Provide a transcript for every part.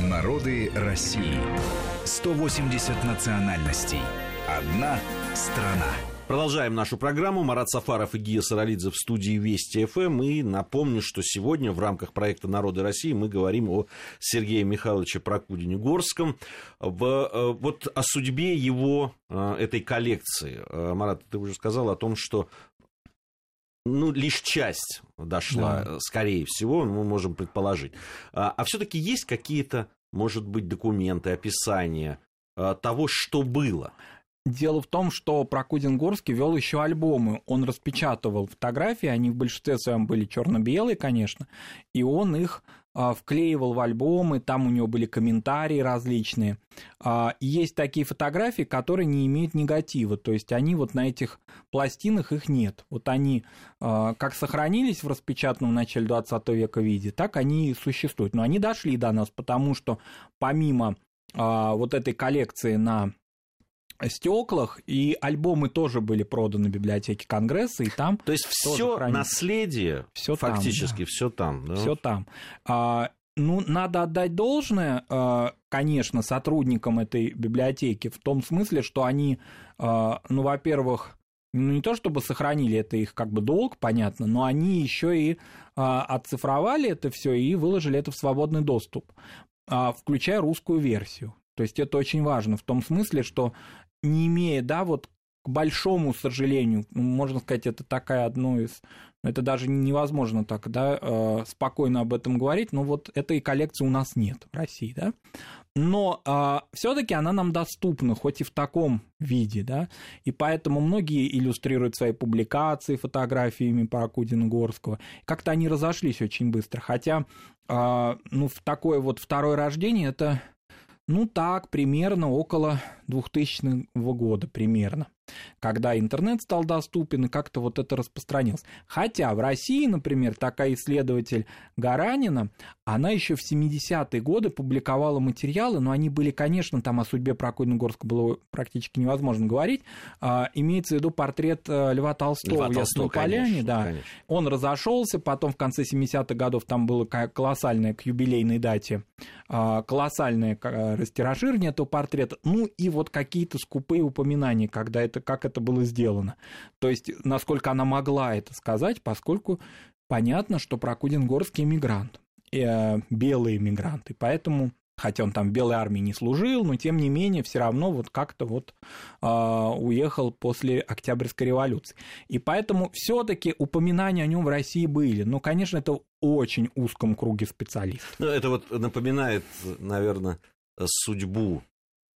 Народы России. 180 национальностей. Одна страна. Продолжаем нашу программу. Марат Сафаров и Гия Саралидзе в студии Вести ФМ. И напомню, что сегодня в рамках проекта «Народы России» мы говорим о Сергее Михайловиче Прокудине-Горском. Э, вот о судьбе его, э, этой коллекции. Э, Марат, ты уже сказал о том, что ну, лишь часть дошла, да. скорее всего, мы можем предположить. А, а все-таки есть какие-то, может быть, документы, описания а, того, что было? Дело в том, что Прокудин-Горский вел еще альбомы. Он распечатывал фотографии, они в большинстве своем были черно-белые, конечно, и он их а, вклеивал в альбомы, там у него были комментарии различные. А, есть такие фотографии, которые не имеют негатива, то есть они вот на этих пластинах их нет. Вот они а, как сохранились в распечатанном начале 20 века виде, так они и существуют. Но они дошли до нас, потому что помимо вот этой коллекции на стеклах, и альбомы тоже были проданы в библиотеке Конгресса, и там... То есть все наследие всё фактически, да. все там. Да? Все там. А, ну, надо отдать должное, а, конечно, сотрудникам этой библиотеки, в том смысле, что они, а, ну, во-первых, ну, не то чтобы сохранили это их как бы долг, понятно, но они еще и а, оцифровали это все и выложили это в свободный доступ, включая русскую версию. То есть это очень важно в том смысле, что не имея, да, вот к большому сожалению, ну, можно сказать, это такая одно из, ну, это даже невозможно так, да, э, спокойно об этом говорить, но вот этой коллекции у нас нет в России, да, но э, все-таки она нам доступна, хоть и в таком виде, да, и поэтому многие иллюстрируют свои публикации фотографиями Паракудина Горского, как-то они разошлись очень быстро, хотя, э, ну, в такое вот второе рождение это ну так, примерно около 2000 года, примерно когда интернет стал доступен, и как-то вот это распространилось. Хотя в России, например, такая исследователь Гаранина, она еще в 70-е годы публиковала материалы, но они были, конечно, там о судьбе Прокудина-Горска было практически невозможно говорить. А, имеется в виду портрет э, Льва Толстого Льва в Ясной Поляне. Да. Конечно. Он разошелся, потом в конце 70-х годов там было колоссальное к юбилейной дате, а, колоссальное э, растиражирование этого портрета. Ну и вот какие-то скупые упоминания, когда это как это было сделано. То есть, насколько она могла это сказать, поскольку понятно, что Прокудин горский эмигрант, э, белый эмигрант, и поэтому хотя он там в Белой армии не служил, но тем не менее все равно вот как-то вот э, уехал после Октябрьской революции. И поэтому все-таки упоминания о нем в России были. Но, конечно, это в очень узком круге специалистов. Ну, это вот напоминает, наверное, судьбу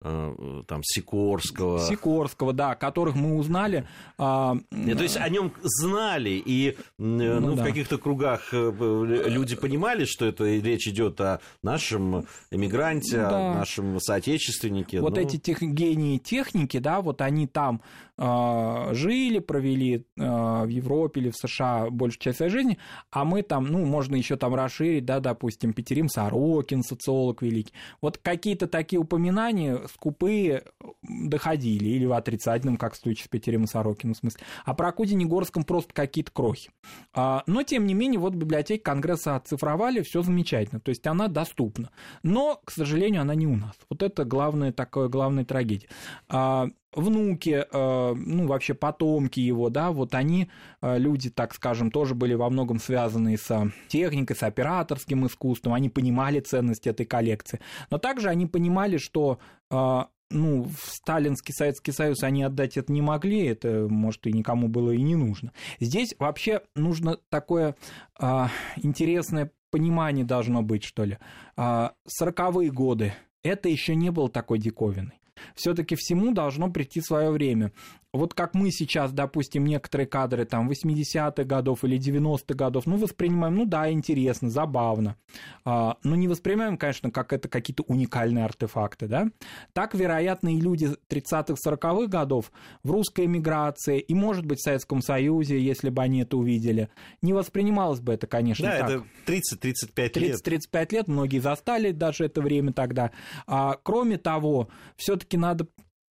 там Сикорского. Сикорского, да, которых мы узнали. А... То есть о нем знали, и ну, ну, да. в каких-то кругах э, люди понимали, что это речь идет о нашем эмигранте, ну, да. о нашем соотечественнике. Вот но... эти тех, гении техники, да, вот они там э, жили, провели э, в Европе или в США большую часть своей жизни, а мы там, ну, можно еще там расширить, да, допустим, Петерим Сорокин, социолог великий. Вот какие-то такие упоминания скупые доходили, или в отрицательном, как в случае с Петерем и Сорокиным, в смысле. А про Кудине Горском просто какие-то крохи. А, но, тем не менее, вот библиотеки Конгресса оцифровали, все замечательно, то есть она доступна. Но, к сожалению, она не у нас. Вот это главная такая главная трагедия а, внуки, э, ну, вообще потомки его, да, вот они, э, люди, так скажем, тоже были во многом связаны с техникой, с операторским искусством, они понимали ценность этой коллекции, но также они понимали, что э, ну, в Сталинский Советский Союз они отдать это не могли, это, может, и никому было и не нужно. Здесь вообще нужно такое а, интересное понимание должно быть, что ли. Сороковые годы, это еще не было такой диковиной все-таки всему должно прийти свое время вот как мы сейчас, допустим, некоторые кадры там 80-х годов или 90-х годов, ну, воспринимаем, ну да, интересно, забавно, а, но не воспринимаем, конечно, как это какие-то уникальные артефакты, да. Так, вероятно, и люди 30-х, 40-х годов в русской эмиграции и, может быть, в Советском Союзе, если бы они это увидели, не воспринималось бы это, конечно, да, так. это 30-35 лет. 30-35 лет, многие застали даже это время тогда. А, кроме того, все-таки надо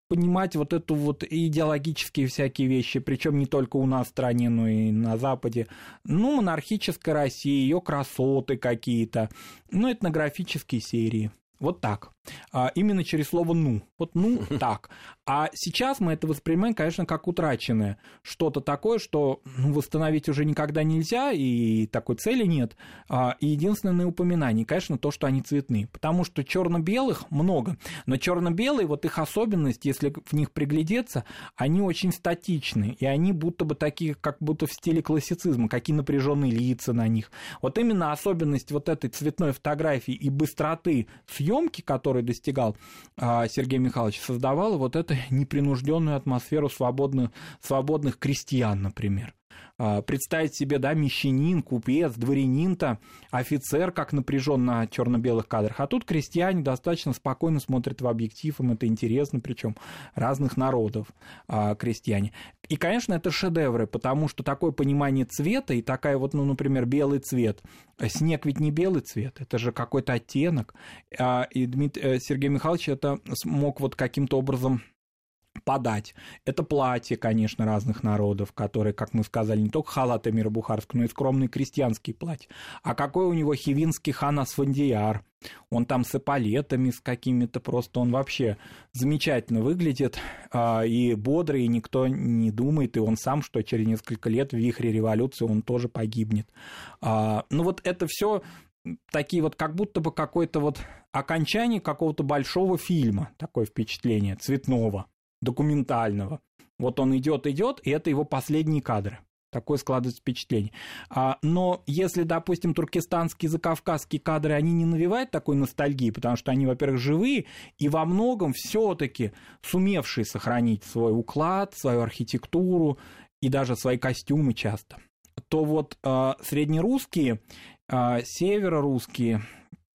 понимать вот эту вот идеологические всякие вещи, причем не только у нас в стране, но и на Западе. Ну, монархическая Россия, ее красоты какие-то, ну, этнографические серии. Вот так. А, именно через слово «ну». Вот «ну» так. А сейчас мы это воспринимаем, конечно, как утраченное. Что-то такое, что ну, восстановить уже никогда нельзя, и такой цели нет. А, и единственное упоминание, конечно, то, что они цветные. Потому что черно-белых много. Но черно-белые, вот их особенность, если в них приглядеться, они очень статичны. И они будто бы такие, как будто в стиле классицизма, какие напряженные лица на них. Вот именно особенность вот этой цветной фотографии и быстроты съемки, которую достигал а, Сергей Михайлович, создавала вот эту непринужденную атмосферу свободных, свободных крестьян, например. А, представить себе, да, мещанин, купец, дворянин-то, офицер, как напряжен на черно-белых кадрах. А тут крестьяне достаточно спокойно смотрят в объектив, им это интересно, причем разных народов а, крестьяне. И, конечно, это шедевры, потому что такое понимание цвета и такая вот, ну, например, белый цвет. Снег ведь не белый цвет, это же какой-то оттенок. А, и Дмитрий, э, Сергей Михайлович это смог вот каким-то образом подать. Это платье, конечно, разных народов, которые, как мы сказали, не только халаты мира Бухарского, но и скромный крестьянский платье. А какой у него хивинский хан Асфандияр? Он там с эполетами, с какими-то просто, он вообще замечательно выглядит а, и бодрый, и никто не думает, и он сам, что через несколько лет в вихре революции он тоже погибнет. А, ну вот это все такие вот как будто бы какое-то вот окончание какого-то большого фильма, такое впечатление, цветного документального. Вот он идет, идет, и это его последние кадры. Такое складывается впечатление. А, но если, допустим, туркестанские, закавказские кадры, они не навевают такой ностальгии, потому что они, во-первых, живые, и во многом все-таки сумевшие сохранить свой уклад, свою архитектуру и даже свои костюмы часто, то вот а, среднерусские, а, северорусские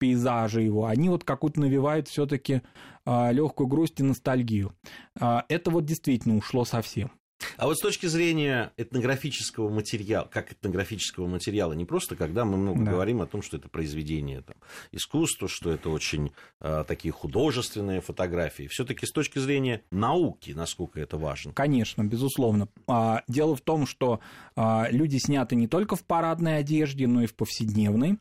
пейзажи его, они вот какую-то навевают все-таки а, легкую грусть и ностальгию. А, это вот действительно ушло совсем. А вот с точки зрения этнографического материала, как этнографического материала, не просто когда мы много да. говорим о том, что это произведение там, искусства, что это очень э, такие художественные фотографии, все-таки с точки зрения науки, насколько это важно? Конечно, безусловно. А, дело в том, что а, люди сняты не только в парадной одежде, но и в повседневной.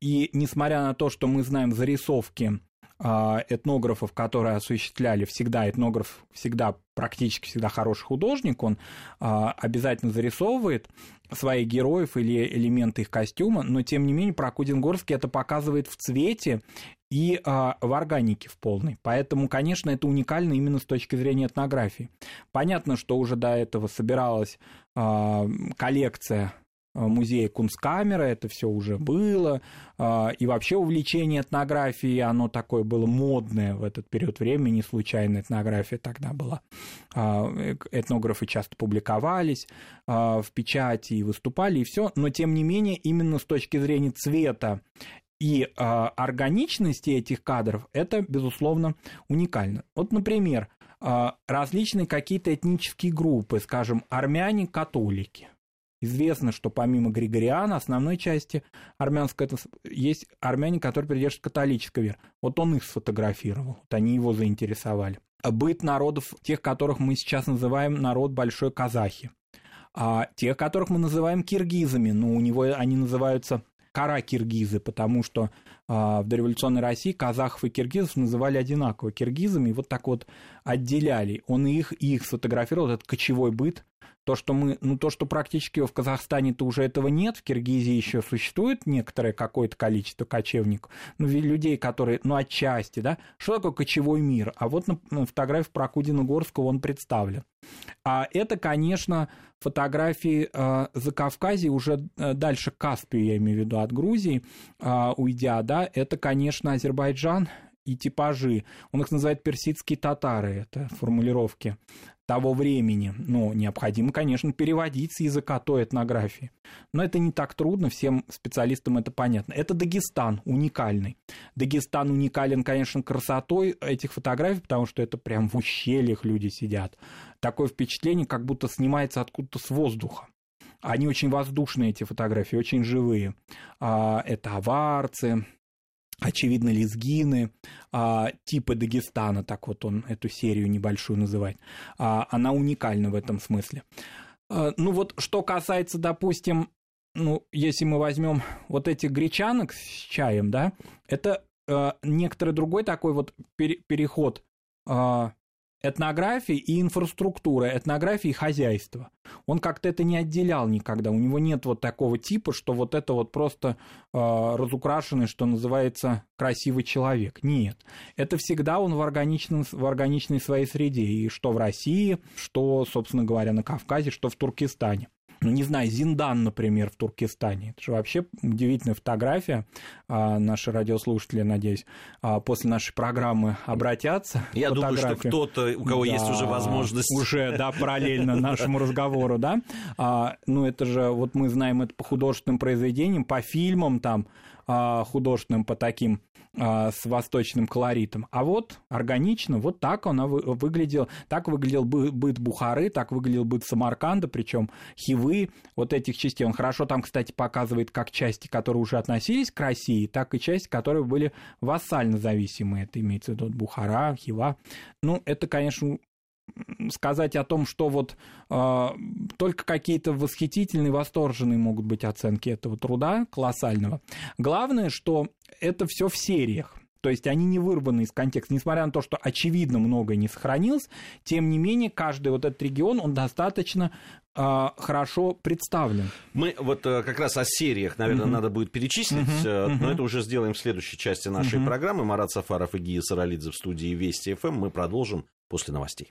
И несмотря на то, что мы знаем зарисовки этнографов, которые осуществляли всегда, этнограф всегда, практически всегда хороший художник, он а, обязательно зарисовывает своих героев или элементы их костюма, но тем не менее Прокудин-Горский это показывает в цвете и а, в органике в полной. Поэтому, конечно, это уникально именно с точки зрения этнографии. Понятно, что уже до этого собиралась коллекция музея Кунсткамера, это все уже было, а, и вообще увлечение этнографией, оно такое было модное в этот период времени, случайно этнография тогда была. А, этнографы часто публиковались а, в печати и выступали, и все, но тем не менее именно с точки зрения цвета и органичности этих кадров это, безусловно, уникально. Вот, например, различные какие-то этнические группы, скажем, армяне-католики, Известно, что помимо Григориана, основной части армянской, есть армяне, которые придерживаются католической веры. Вот он их сфотографировал, вот они его заинтересовали. Быт народов, тех, которых мы сейчас называем народ большой казахи. А тех, которых мы называем киргизами, ну, у него они называются кара-киргизы, потому что а, в дореволюционной России казахов и киргизов называли одинаково киргизами, и вот так вот отделяли. Он их, их сфотографировал, этот кочевой быт, то, что мы, ну, то, что практически в Казахстане-то уже этого нет, в Киргизии еще существует некоторое какое-то количество кочевников, ну, людей, которые, ну, отчасти, да, что такое кочевой мир? А вот на, на фотографии Прокудина Горского он представлен. А это, конечно, фотографии э, за Кавказе уже э, дальше Каспию, я имею в виду, от Грузии, э, уйдя, да, это, конечно, Азербайджан, и типажи. Он их называет персидские татары, это формулировки того времени. Но необходимо, конечно, переводить с языка той этнографии. Но это не так трудно, всем специалистам это понятно. Это Дагестан уникальный. Дагестан уникален, конечно, красотой этих фотографий, потому что это прям в ущельях люди сидят. Такое впечатление, как будто снимается откуда-то с воздуха. Они очень воздушные, эти фотографии, очень живые. А, это аварцы, очевидно, лезгины, а, типа Дагестана, так вот он эту серию небольшую называет, а, она уникальна в этом смысле. А, ну вот, что касается, допустим, ну, если мы возьмем вот этих гречанок с чаем, да, это некоторый другой такой вот пере, переход этнографии и инфраструктуры, этнографии и хозяйства. Он как-то это не отделял никогда. У него нет вот такого типа, что вот это вот просто э, разукрашенный, что называется, красивый человек. Нет. Это всегда он в, органичном, в органичной своей среде. И что в России, что, собственно говоря, на Кавказе, что в Туркестане ну, не знаю, Зиндан, например, в Туркестане. Это же вообще удивительная фотография. А, наши радиослушатели, надеюсь, а, после нашей программы обратятся. Я думаю, что кто-то, у кого да, есть уже возможность... Уже, да, параллельно нашему разговору, да. А, ну, это же, вот мы знаем это по художественным произведениям, по фильмам там, художественным, по таким а, с восточным колоритом. А вот органично, вот так она выглядел, так выглядел быт Бухары, так выглядел быт Самарканда, причем Хивы, вот этих частей. Он хорошо там, кстати, показывает как части, которые уже относились к России, так и части, которые были вассально зависимы. Это имеется в виду Бухара, Хива. Ну, это, конечно, сказать о том, что вот э, только какие-то восхитительные, восторженные могут быть оценки этого труда колоссального. Главное, что это все в сериях. То есть они не вырваны из контекста. Несмотря на то, что очевидно многое не сохранилось, тем не менее каждый вот этот регион, он достаточно э, хорошо представлен. Мы вот э, как раз о сериях, наверное, uh-huh. надо будет перечислить, uh-huh. Uh-huh. но это уже сделаем в следующей части нашей uh-huh. программы. Марат Сафаров и Гия Саралидзе в студии Вести ФМ. Мы продолжим после новостей.